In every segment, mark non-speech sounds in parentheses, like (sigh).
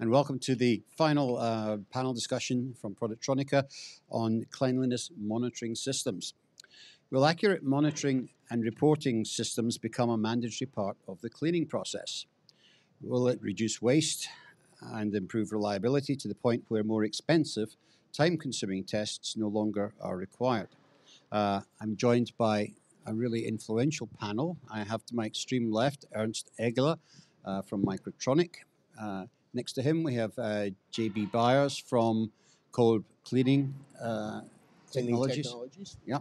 and welcome to the final uh, panel discussion from Productronica on cleanliness monitoring systems. Will accurate monitoring and reporting systems become a mandatory part of the cleaning process? Will it reduce waste and improve reliability to the point where more expensive, time consuming tests no longer are required? Uh, I'm joined by a really influential panel. I have to my extreme left Ernst Eggelaar uh, from Microtronic. Uh, next to him, we have uh, JB Byers from Cold Cleaning, uh, Technologies. technologies. Yeah.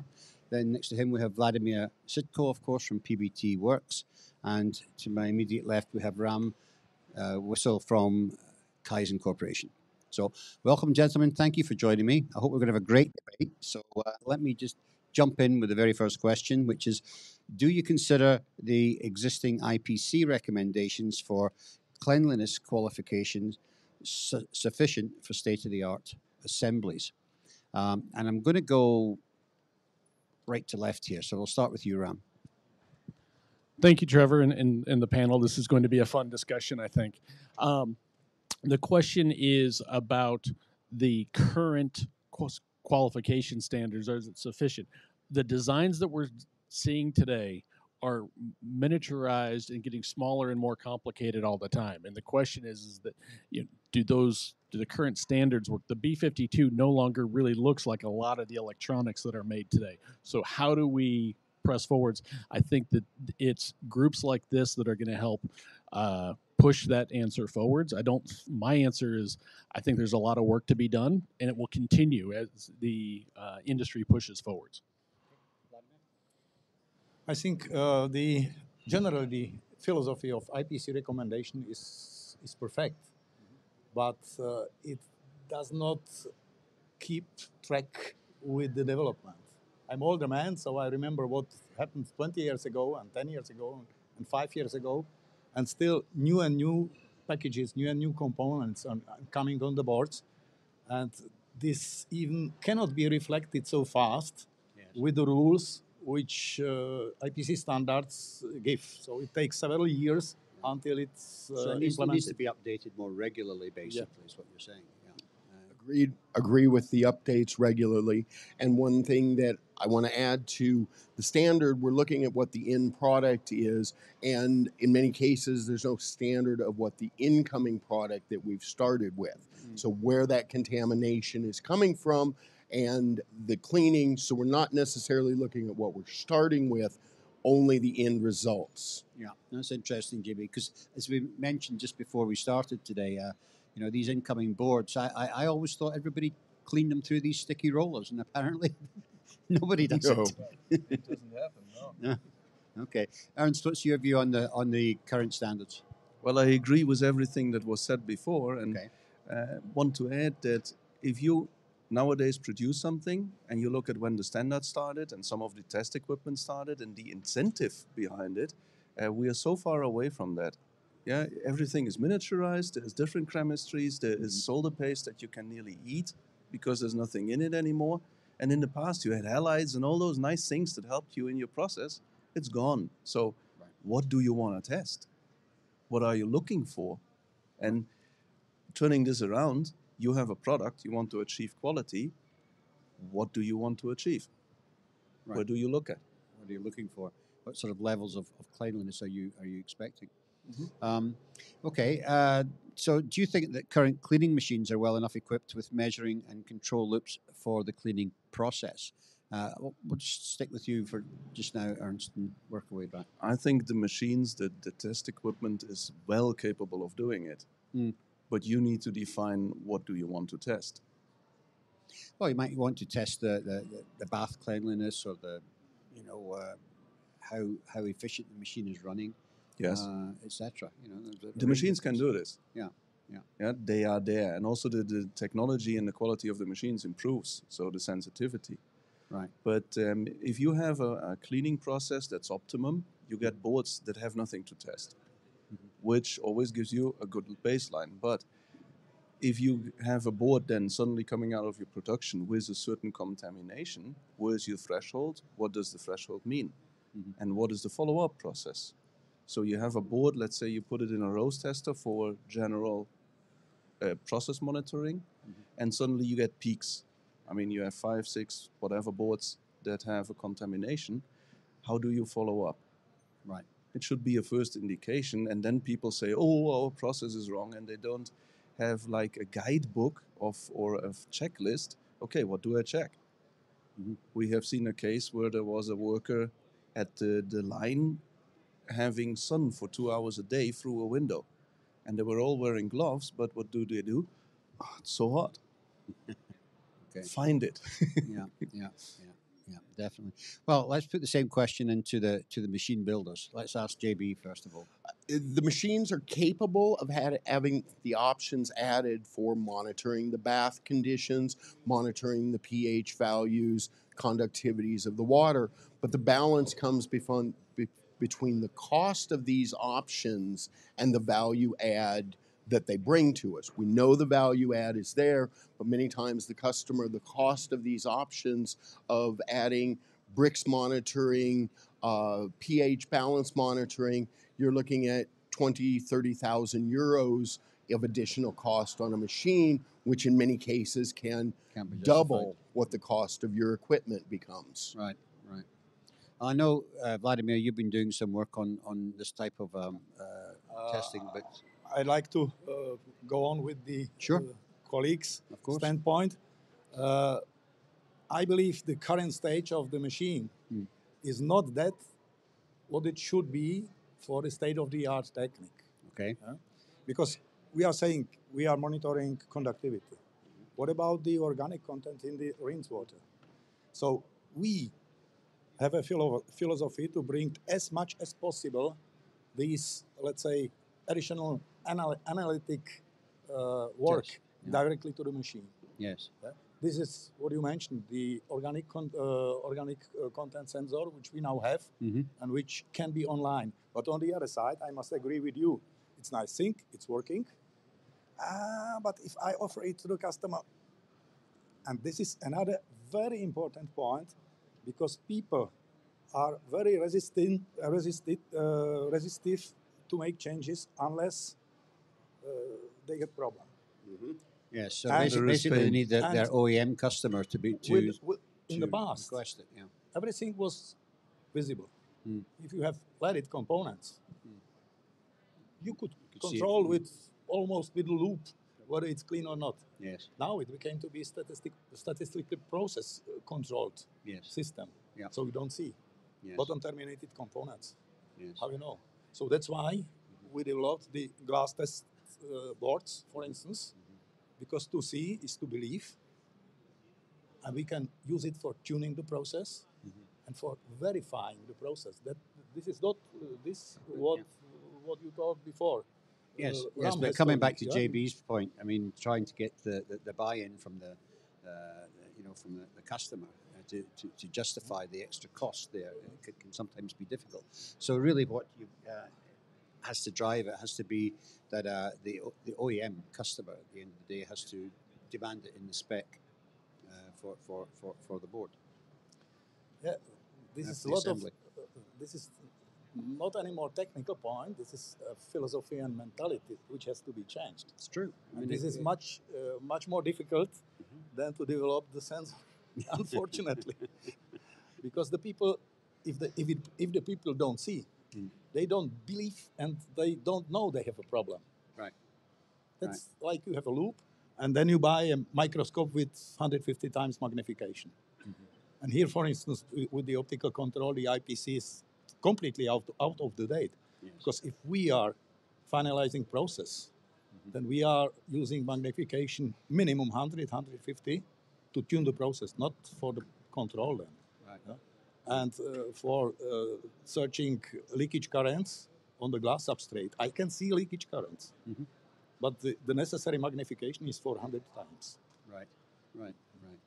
Then next to him, we have Vladimir Sitko, of course, from PBT Works. And to my immediate left, we have Ram uh, Wissel from Kyzen Corporation. So, welcome, gentlemen. Thank you for joining me. I hope we're going to have a great debate. So, uh, let me just jump in with the very first question, which is Do you consider the existing IPC recommendations for cleanliness qualifications su- sufficient for state of the art assemblies? Um, and I'm going to go right to left here. So, we'll start with you, Ram. Thank you, Trevor, and, and, and the panel. This is going to be a fun discussion, I think. Um, the question is about the current qualification standards. Is it sufficient? The designs that we're seeing today are miniaturized and getting smaller and more complicated all the time. And the question is, is that you know, do those do the current standards work? The B52 no longer really looks like a lot of the electronics that are made today. So how do we press forwards? I think that it's groups like this that are going to help uh, push that answer forwards. I don't. My answer is I think there's a lot of work to be done, and it will continue as the uh, industry pushes forwards. I think uh, the generally the philosophy of IPC recommendation is is perfect, but uh, it does not keep track with the development. I'm older man, so I remember what happened 20 years ago and 10 years ago and five years ago, and still new and new packages, new and new components are coming on the boards, and this even cannot be reflected so fast with the rules which uh, IPC standards give. So it takes several years until it's uh, so it needs, it needs to be updated more regularly, basically, is what you're saying. Yeah. Uh, Agreed. Agree with the updates regularly. And one thing that I want to add to the standard, we're looking at what the end product is, and in many cases, there's no standard of what the incoming product that we've started with. So where that contamination is coming from, and the cleaning. So we're not necessarily looking at what we're starting with, only the end results. Yeah, that's interesting, Jimmy, because as we mentioned just before we started today, uh, you know, these incoming boards, I, I, I always thought everybody cleaned them through these sticky rollers, and apparently (laughs) nobody does No. it. It doesn't happen, (laughs) no. Okay, Ernst, what's your view on the on the current standards? Well, I agree with everything that was said before, and Okay. uh, want to add that if you nowadays produce something and you look at when the standard started and some of the test equipment started and the incentive behind it, uh, we are so far away from that. Yeah, everything is miniaturized. There's different chemistries. There is solder paste that you can nearly eat because there's nothing in it anymore. And in the past, you had halides and all those nice things that helped you in your process. It's gone. So, Right. what do you want to test? What are you looking for? And turning this around, you have a product, you want to achieve quality. What do you want to achieve? Where Right. do you look at? What are you looking for? What sort of levels of, of cleanliness are you are you expecting? Mhm. Um, okay, uh, so do you think that current cleaning machines are well enough equipped with measuring and control loops for the cleaning process? Uh, we'll, we'll just stick with you for just now, Ernst, and work our way back. I think the machines, the, the test equipment is well capable of doing it. Mm. But you need to define what do you want to test. Well, you might want to test the, the, the, bath cleanliness or the, you know, uh, how how efficient the machine is running, Yes. uh, etc. You know, the machines can do this. Yeah, yeah. Yeah, they are there. And also the, the technology and the quality of the machines improves. So the sensitivity. Right. But um, if you have a, a cleaning process that's optimum, you get boards that have nothing to test, which always gives you a good baseline. But if you have a board then suddenly coming out of your production with a certain contamination, where's your threshold? What does the threshold mean? Mhm. And what is the follow up process? So you have a board, let's say you put it in a Rose tester for general uh, process monitoring, and suddenly you get peaks. I mean, you have five, six, whatever boards that have a contamination. How do you follow up? Right. It should be a first indication, and then people say, "Oh, our process is wrong," and they don't have like a guidebook of or a checklist. Okay, what do I check? Mhm. We have seen a case where there was a worker at the, the line having sun for two hours a day through a window. And they were all wearing gloves, but what do they do? "Ah, it's so hot. (laughs) Okay. Find it. yeah, yeah, yeah, yeah, definitely. Well, let's put the same question into the to the machine builders. Let's ask JB first of all. Uh, the machines are capable of had, having the options added for monitoring the bath conditions, monitoring the pH values, conductivities of the water. But the balance comes befon, be, between the cost of these options and the value add that they bring to us. We know the value add is there, but many times the customer, the cost of these options of adding Brix monitoring, uh, pH balance monitoring, you're looking at 20, 30,000 euros of additional cost on a machine, which in many cases can Can't be justified. double what the cost of your equipment becomes. Right, right. I know, uh, Vladimir, you've been doing some work on on this type of um, uh, testing, but I'd like to uh, go on with the Sure. uh, colleagues' standpoint. Uh, I believe the current stage of the machine Hmm. is not that what it should be for the state-of-the-art technique. okay, Because we are saying we are monitoring conductivity. What about the organic content in the rinse water? So we have a philo- philosophy to bring as much as possible these, let's say, additional anal- analytic uh, work Yes, yeah. directly to the machine. yes, This is what you mentioned, the organic con- uh, organic uh, content sensor, which we now have Mhm. and which can be online. But on the other side, I must agree with you. It's nice thing, it's working. Ah, but if I offer it to the customer, and this is another very important point, because people are very resistant, uh, resisted, uh, resistive to make changes unless they get problem. yes. So And- basi- There is basically, they need their, their OEM customer to be to, With- with- in the to past, request it. Yeah. everything was visible. Mm. If you have leaded components, you could could control with almost with a loupe whether it's clean or not. Yes, Now it became to be statistic, statistically process uh, controlled yes, system. Yeah. So you don't see yes, bottom terminated components. yes. How you know? So that's why we developed the glass test uh, boards, for instance, because to see is to believe, and we can use it for tuning the process and for verifying the process. That this is not uh, this what what you talked before. Yes, Uh, yes, but coming back to yeah. JB's point, I mean, trying to get the, the, the buy-in from the, uh, you know, from the, the customer uh, to, to, to justify the extra cost there it can, can sometimes be difficult. So really, what you uh, has to drive it has to be that uh, the the OEM customer at the end of the day has to demand it in the spec uh, for, for, for, for the board. Yeah, this is a lot of. assembly. uh, this is not any more technical point. This is a philosophy and mentality which has to be changed. It's true. I mean, this it- is it- much uh, much more difficult than to develop the sense, (laughs) unfortunately, (laughs) because the people, if the if, it, if the people don't see, Mm. they don't believe and they don't know they have a problem. Right. That's like you have a loupe, and then you buy a microscope with 150 times magnification. Mm-hmm. And here, for instance, with the optical control, the IPC is completely out, out of the date. Yes. Because if we are finalizing process, Mm-hmm. then we are using magnification minimum 100, 150 to tune the process, not for the control then. And uh, for uh, searching leakage currents on the glass substrate, I can see leakage currents. Mhm. But the, the necessary magnification is 400 times. Right, right, right.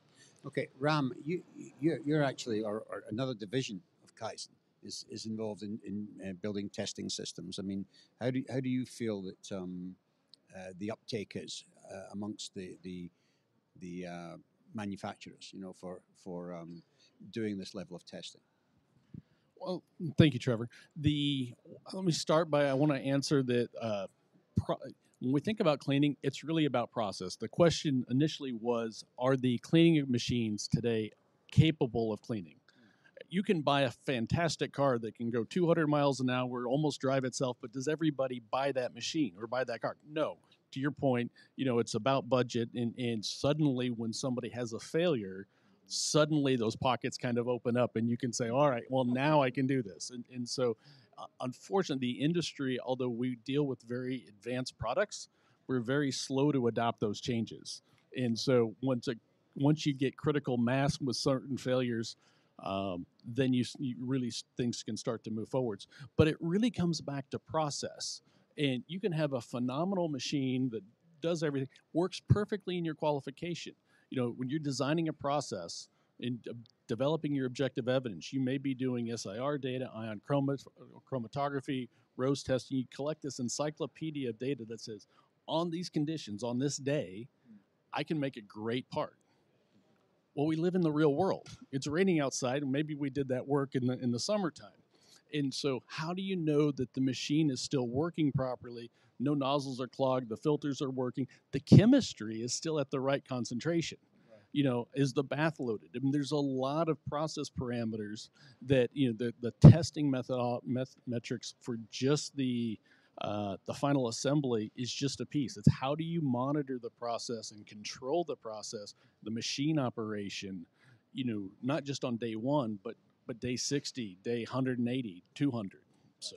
Okay, Ram, you, you're, you're actually, or, or another division of Kyzen is, is involved in, in uh, building testing systems. I mean, how do, how do you feel that um, uh, the uptake is uh, amongst the, the, the uh, manufacturers, you know, for, for um, doing this level of testing? Well, thank you, Trevor. The let me start by I want to answer that uh, pro, when we think about cleaning, it's really about process. The question initially was Are the cleaning machines today capable of cleaning? You can buy a fantastic car that can go 200 miles an hour, almost drive itself, but does everybody buy that machine or buy that car? No. To your point, you know, it's about budget. And, and suddenly, when somebody has a failure, suddenly those pockets kind of open up and you can say, all right, well, now I can do this. And, and so, uh, unfortunately, the industry, although we deal with very advanced products, we're very slow to adopt those changes. And so, once a, once you get critical mass with certain failures, um, then you, you really things can start to move forwards. But it really comes back to process, and you can have a phenomenal machine that does everything, works perfectly in your qualification. You know, when you're designing a process uh, developing your objective evidence, you may be doing SIR data, ion chromat- chromatography, Rose testing. You collect this encyclopedia of data that says, on these conditions, on this day, I can make a great part well, we live in the real world. It's raining outside, and maybe we did that work in the in the summertime. And so, how do you know that the machine is still working properly? No nozzles are clogged, the filters are working, the chemistry is still at the right concentration. Right. You know, is the bath loaded? I mean, there's a lot of process parameters that you know the the testing method met, metrics for just the uh, the final assembly is just a piece. It's how do you monitor the process and control the process, the machine operation, you know, not just on day one, but but day 60, day 180, 200. So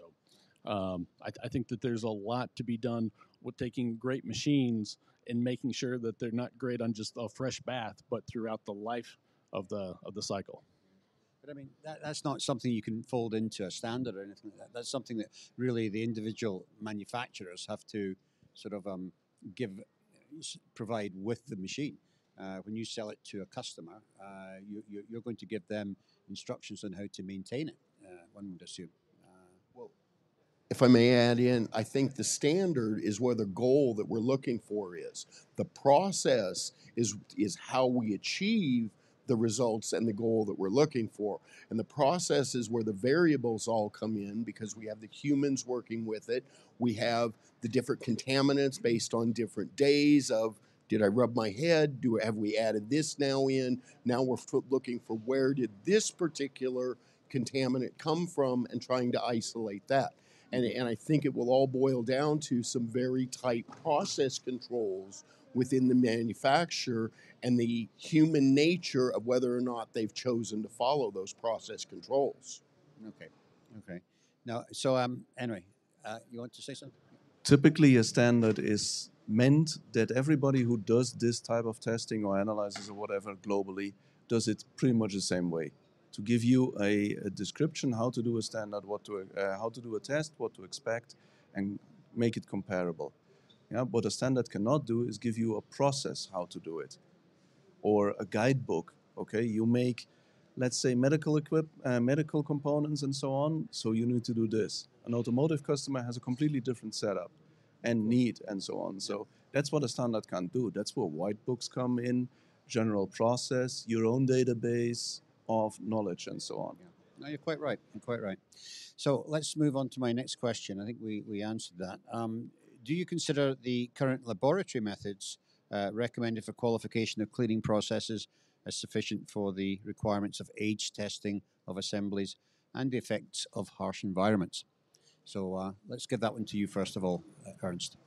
um, I, I, think that there's a lot to be done with taking great machines and making sure that they're not great on just a fresh bath, but throughout the life of the of the cycle. But I mean, that, that's not something you can fold into a standard or anything like that. That's something that really the individual manufacturers have to sort of um, give, provide with the machine. Uh, when you sell it to a customer, uh, you, are going to give them instructions on how to maintain it, uh, one would assume. If I may add in, I think the standard is where the goal that we're looking for is. The process is, is how we achieve the results and the goal that we're looking for. And the process is where the variables all come in because we have the humans working with it. We have the different contaminants based on different days of did I rub my head? Do have we added this now in? Now we're looking for where did this particular contaminant come from and trying to isolate that. And, and I think it will all boil down to some very tight process controls within the manufacturer and the human nature of whether or not they've chosen to follow those process controls. Okay, okay. Now, so um, anyway, uh, you want to say something? Typically, a standard is meant that everybody who does this type of testing or analyzes or whatever globally does it pretty much the same way. To give you a, a description how to do a standard, what to uh, how to do a test, what to expect, and make it comparable. Yeah, what a standard cannot do is give you a process how to do it or a guidebook. Okay, you make, let's say, medical equip, uh, medical components and so on. So you need to do this. An automotive customer has a completely different setup and need and so on. So that's what a standard can't do. That's where white books come in, general process, your own database of knowledge and so on. Yeah. No, you're quite right. You're quite right. So let's move on to my next question. I think we, we answered that. Um, do you consider the current laboratory methods uh, recommended for qualification of cleaning processes as sufficient for the requirements of age testing of assemblies and the effects of harsh environments? So uh, let's give that one to you first of all, uh, Ernst.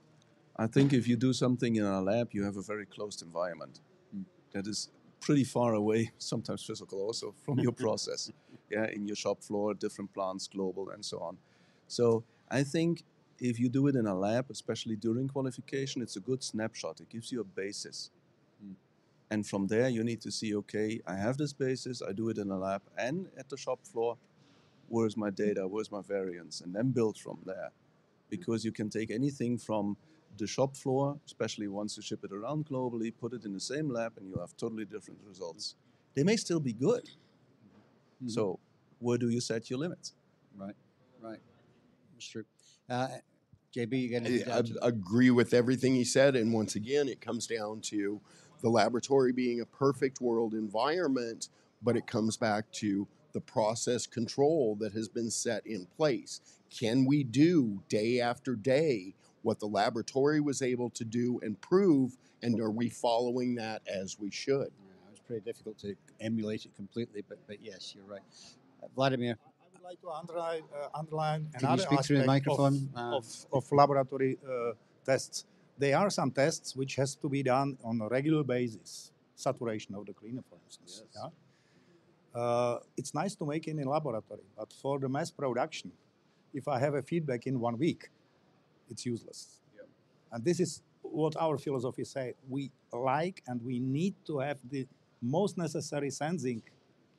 I think if you do something in a lab, you have a very closed environment mm. that is pretty far away, sometimes physical also, from your (laughs) process. Yeah, in your shop floor, different plants, global, and so on. So I think if you do it in a lab, especially during qualification, it's a good snapshot. It gives you a basis. Mm. And from there, you need to see okay, I have this basis, I do it in a lab and at the shop floor. Where's my data? Where's my variance? And then build from there. Because you can take anything from the shop floor, especially once you ship it around globally, put it in the same lab, and you'll have totally different results. They may still be good. Mm-hmm. So, where do you set your limits? Right, right. That's true. Uh, JB, you going I, I agree with everything he said, and once again, it comes down to the laboratory being a perfect world environment, but it comes back to the process control that has been set in place. Can we do day after day what the laboratory was able to do and prove, and are we following that as we should? Yeah, it's pretty difficult to emulate it completely, but but yes, you're right. Uh, Vladimir, I would like to underline, uh, underline another speak through the aspect microphone? of, Uh, of, of laboratory uh, tests. There are some tests which has to be done on a regular basis. Saturation of the cleaner, for instance. Yeah? Uh, it's nice to make in a laboratory, but for the mass production, if I have a feedback in one week, it's useless. And this is what our philosophy say. We like and we need to have the most necessary sensing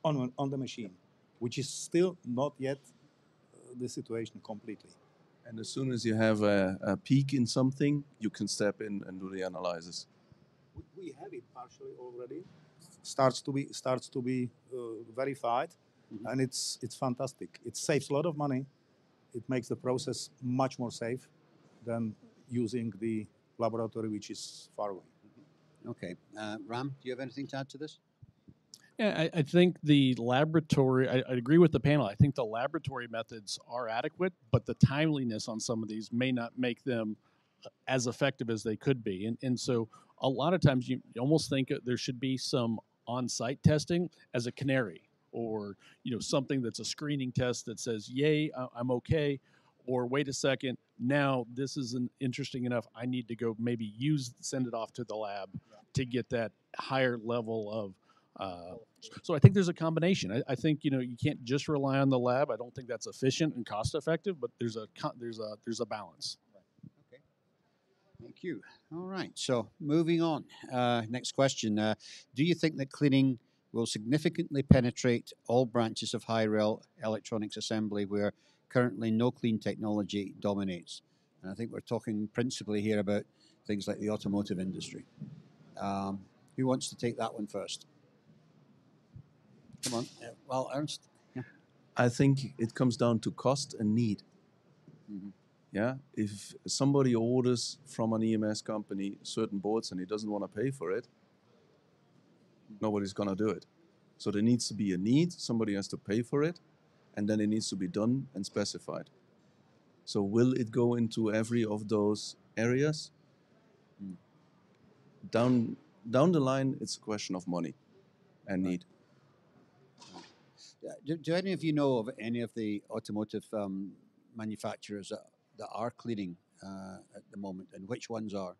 on, on the machine, which is still not yet uh, the situation completely. And as soon as you have a, a peak in something, you can step in and do the analysis. We- We have it partially already. Starts to be starts to be uh, verified, and it's it's fantastic. It saves a lot of money. It makes the process much more safe than using the laboratory, which is far away. okay. Uh, Ram, do you have anything to add to this? Yeah, I, I think the laboratory, I, I agree with the panel. I think the laboratory methods are adequate, but the timeliness on some of these may not make them uh, as effective as they could be. And, and so a lot of times you, you almost think there should be some on site testing as a canary or you know something that's a screening test that says yay i'm okay or wait a second now this isn't interesting enough i need to go maybe use send it off to the lab to get that higher level of uh, so I think there's a combination. I, I think you know you can't just rely on the lab. I don't think that's efficient and cost effective. But there's a there's a there's a balance. Okay. Thank you. All right. So moving on. Uh, next question. Uh, do you think that cleaning will significantly penetrate all branches of high rel electronics assembly where currently no clean technology dominates? And I think we're talking principally here about things like the automotive industry. Um, who wants to take that one first? Come on. Uh, well, Ernst. I think it comes down to cost and need. Mhm. Yeah, if somebody orders from an EMS company certain boards and he doesn't want to pay for it, nobody's gonna do it. So there needs to be a need. Somebody has to pay for it, and then it needs to be done and specified. So will it go into every of those areas? Mm. Down down the line, it's a question of money and need. Do, do any of you know of any of the automotive um, manufacturers that, that are cleaning uh, at the moment, and which ones are?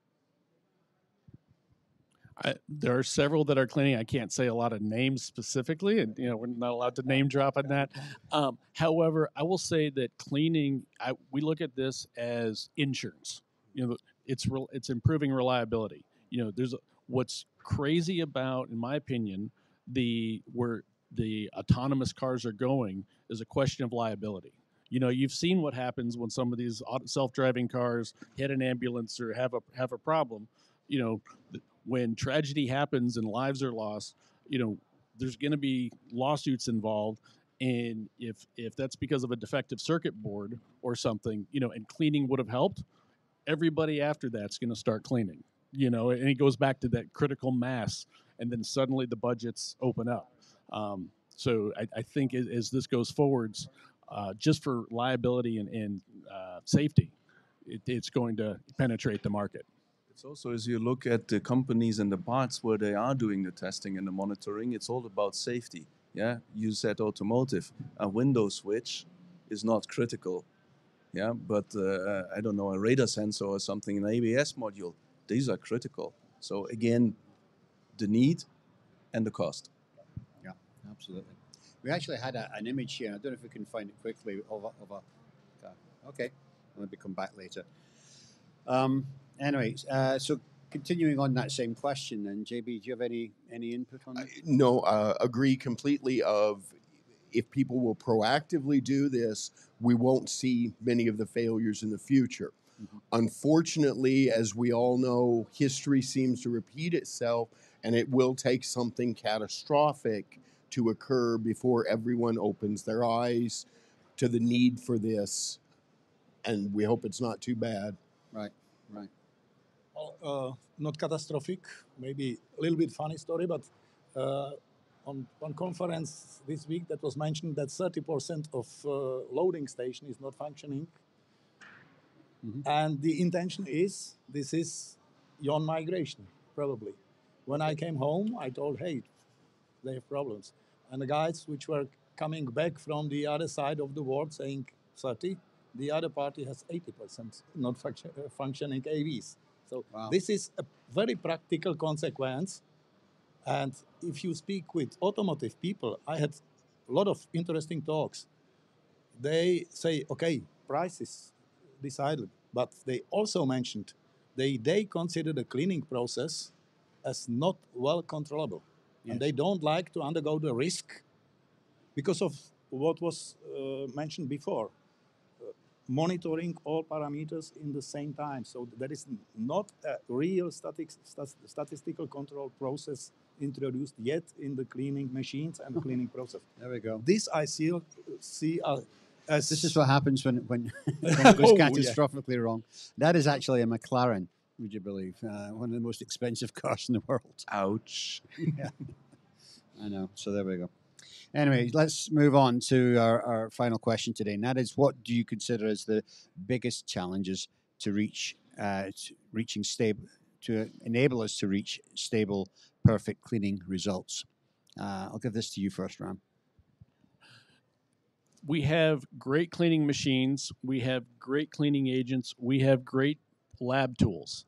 I, there are several that are cleaning. I can't say a lot of names specifically, and you know we're not allowed to name drop on that. Um, however, I will say that cleaning, I, we look at this as insurance. You know, it's rel- it's improving reliability. You know, there's a, what's crazy about, in my opinion, the where the autonomous cars are going is a question of liability. You know, you've seen what happens when some of these self-driving cars hit an ambulance or have a have a problem. You know, when tragedy happens and lives are lost, you know, there's going to be lawsuits involved. And if if that's because of a defective circuit board or something, you know, and cleaning would have helped, everybody after that's going to start cleaning. You know, and it goes back to that critical mass, and then suddenly the budgets open up. Um, so I, I think as, this goes forwards, uh, just for liability and, and uh, safety, it, it's going to penetrate the market. It's also as you look at the companies and the parts where they are doing the testing and the monitoring, it's all about safety. Yeah, you said automotive. A window switch is not critical. Yeah, but uh, I don't know a radar sensor or something, an ABS module. These are critical. So again, the need and the cost. Yeah, absolutely. We actually had a, an image here. I don't know if we can find it quickly a car. Okay, I'll maybe come back later. Um, anyway, uh, so continuing on that same question, then JB, do you have any any input on that? no, uh, agree completely. Of if people will proactively do this, we won't see many of the failures in the future. Mhm. Unfortunately, as we all know, history seems to repeat itself, and it will take something catastrophic to occur before everyone opens their eyes to the need for this. And we hope it's not too bad. Right, right. Uh, not catastrophic, maybe a little bit funny story, but uh, on one conference this week that was mentioned that 30% of uh, loading station is not functioning. And the intention is this is ion migration, probably. When I came home, I told, hey, they have problems. And the guys which were coming back from the other side of the world saying 30, the other party has 80% not function, uh, functioning AVs. So Wow. this is a very practical consequence. And if you speak with automotive people, I had a lot of interesting talks. They say, okay, price is decided, but they also mentioned they, they consider the cleaning process as not well controllable. Yes. And they don't like to undergo the risk because of what was uh, mentioned before monitoring all parameters in the same time. So there is not a real static, stat- statistical control process introduced yet in the cleaning machines and the (laughs) cleaning process. There we go. This I see, see uh, as This is what happens when when, (laughs) (laughs) when it goes Oh, yeah. catastrophically wrong. That is actually a McLaren. Would you believe uh, one of the most expensive cars in the world? Ouch. I know. So there we go. Anyway, let's move on to our, our final question today, and that is: What do you consider as the biggest challenges to reach, uh, to reaching stable, to enable us to reach stable, perfect cleaning results? Uh, I'll give this to you first, Ram. we have great cleaning machines, we have great cleaning agents, we have great lab tools.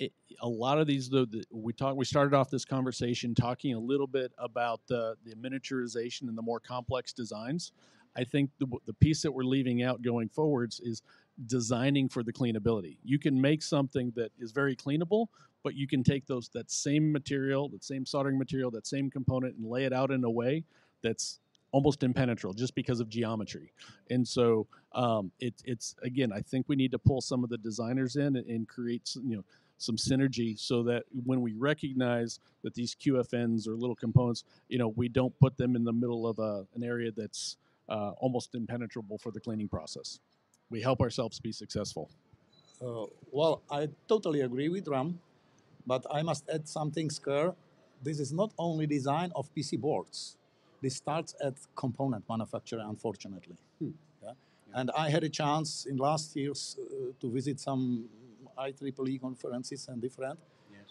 It, a lot of these, though, the, we talked. We started off this conversation talking a little bit about the the miniaturization and the more complex designs. I think the the piece that we're leaving out going forwards is designing for the cleanability. You can make something that is very cleanable, but you can take those that same material, that same soldering material, that same component, and lay it out in a way that's almost impenetrable just because of geometry. And so um, it, it's again, I think we need to pull some of the designers in and, and create you know some synergy so that when we recognize that these QFNs or little components, you know, we don't put them in the middle of a, an area that's uh, almost impenetrable for the cleaning process. We help ourselves be successful. Uh, well, I totally agree with Ram, but I must add something, Scare. This is not only design of PC boards. This starts at component manufacturer, unfortunately. Yeah? And I had a chance in last years uh, to visit some IEEE conferences and different.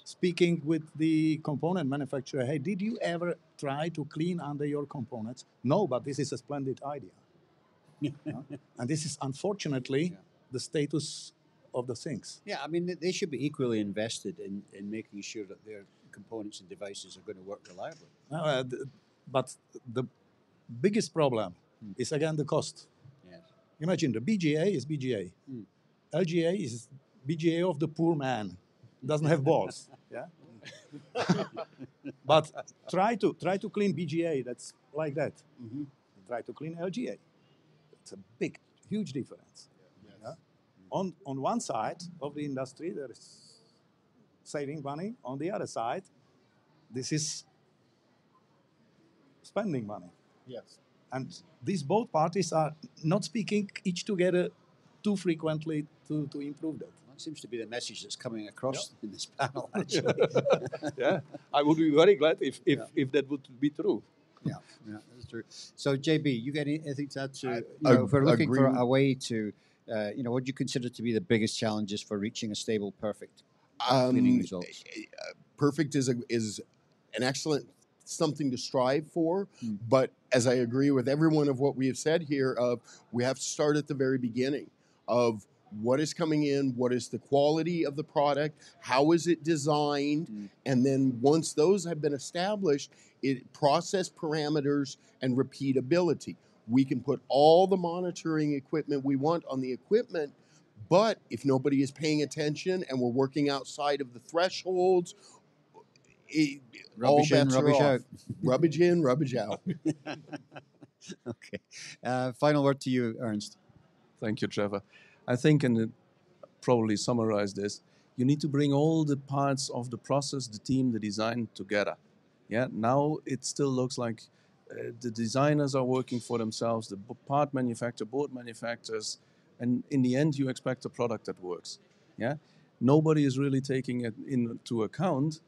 Speaking with the component manufacturer, hey, did you ever try to clean under your components? No, but this is a splendid idea. (laughs) Yeah? And this is unfortunately the status of the things. Yeah, I mean, they- should be equally invested in, in making sure that their components and devices are going to work reliably. Uh, th- but the biggest problem is again the cost. Yes. Imagine the BGA is BGA. Mm. LGA is BGA of the poor man, doesn't have balls. (laughs) Yeah. but try to try to clean BGA. That's like that. Mhm. Try to clean LGA. It's a big, huge difference. Yeah? On on one side of the industry, there is saving money. On the other side, this is spending money. Yes. And these both parties are not speaking each together too frequently to, to improve that. That seems to be the message that's coming across in this panel, (laughs) actually. yeah, I would be very glad if, if, Yeah. if that would be true. yeah, yeah, that's true. So, JB, you got any- anything to add to? I you know, if we're looking for a way to, uh, you know, what do you consider to be the biggest challenges for reaching a stable, perfect cleaning Um, results? perfect is a, is an excellent something to strive for Hmm. but as i agree with everyone of what we have said here of we have to start at the very beginning of what is coming in what is the quality of the product how is it designed Hmm. and then once those have been established it process parameters and repeatability we can put all the monitoring equipment we want on the equipment but if nobody is paying attention and we're working outside of the thresholds, it, all Rubbish in, bets are rubbish off. out. Rubbish in, (laughs) rubbish out. okay. Uh, final word to you, Ernst. Thank you, Trevor. I think, and probably summarize this, you need to bring all the parts of the process, the team, the design together. Yeah. Now it still looks like uh, the designers are working for themselves, the part manufacturer, board manufacturers, and in the end, you expect a product that works. Yeah. Nobody is really taking it into account.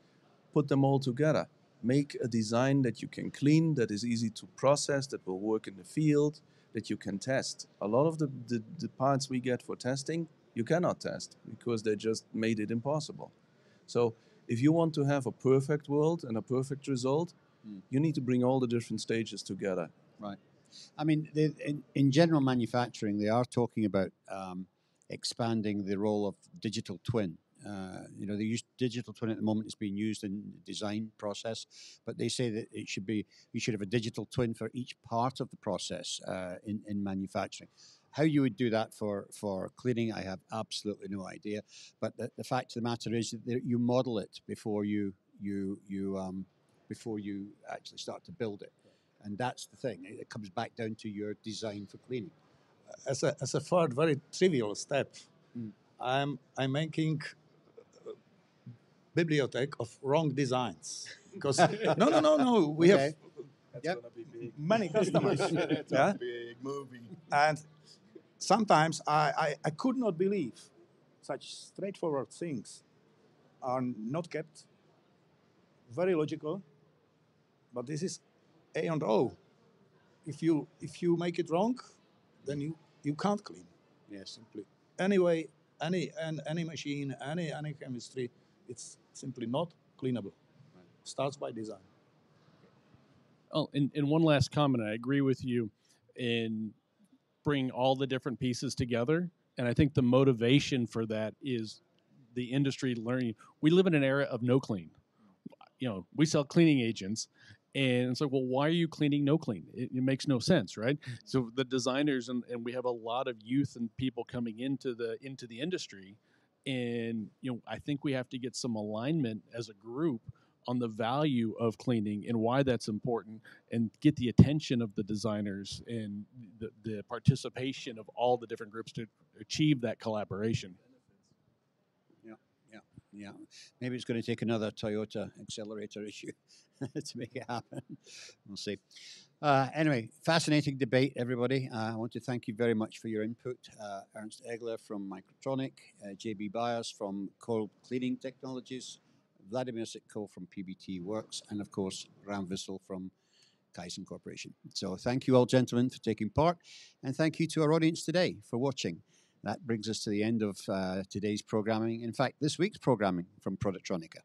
Put them all together. Make a design that you can clean, that is easy to process, that will work in the field, that you can test. A lot of the, the, the parts we get for testing You cannot test because they just made it impossible. So if you want to have a perfect world and a perfect result, Mm. you need to bring all the different stages together. Right. I mean, they, in, in general manufacturing, they are talking about um, expanding the role of digital twin. Uh, you know, they use digital twin at the moment. It's being used in the design process, but they say that it should be you should have a digital twin for each part of the process uh, in in manufacturing. How you would do that for for cleaning, I have absolutely no idea. But the, the fact of the matter is that you model it before you you you um, before you actually start to build it, and that's the thing. It, comes back down to your design for cleaning. as a as a third very trivial step, Mm. I'm I'm making bibliothèque of wrong designs because (laughs) no no no no we Okay. have Yep. many (laughs) customers It's yeah a big movie. and sometimes I, I I could not believe such straightforward things are not kept very logical but this is A and O if you if you make it wrong then you you can't clean Yes. simply. Anyway, any and any machine, any any chemistry, it's simply not cleanable. Starts by design. Oh, and, and one last comment. I agree with you in bringing all the different pieces together. And I think the motivation for that is the industry learning. We live in an era of no clean. You know, we sell cleaning agents, and it's like, well, why are you cleaning no clean? It, it makes no sense, right? So the designers and, and we have a lot of youth and people coming into the into the industry, and you know, I think we have to get some alignment as a group on the value of cleaning and why that's important and get the attention of the designers and the, the participation of all the different groups to achieve that collaboration. Yeah, maybe it's going to take another Toyota accelerator (laughs) issue to make it happen. We'll see. Uh, anyway, fascinating debate, everybody. Uh, I want to thank you very much for your input. Uh, Ernst Eggelaar from Microtronic, uh, JB Byers from Coral Cleaning Technologies, Vladimir Sitko from PBT Works, and of course, Ram Wissel from Kyzen Corporation. So thank you all, gentlemen, for taking part, and thank you to our audience today for watching. That brings us to the end of uh, today's programming. In fact, this week's programming from Productronica.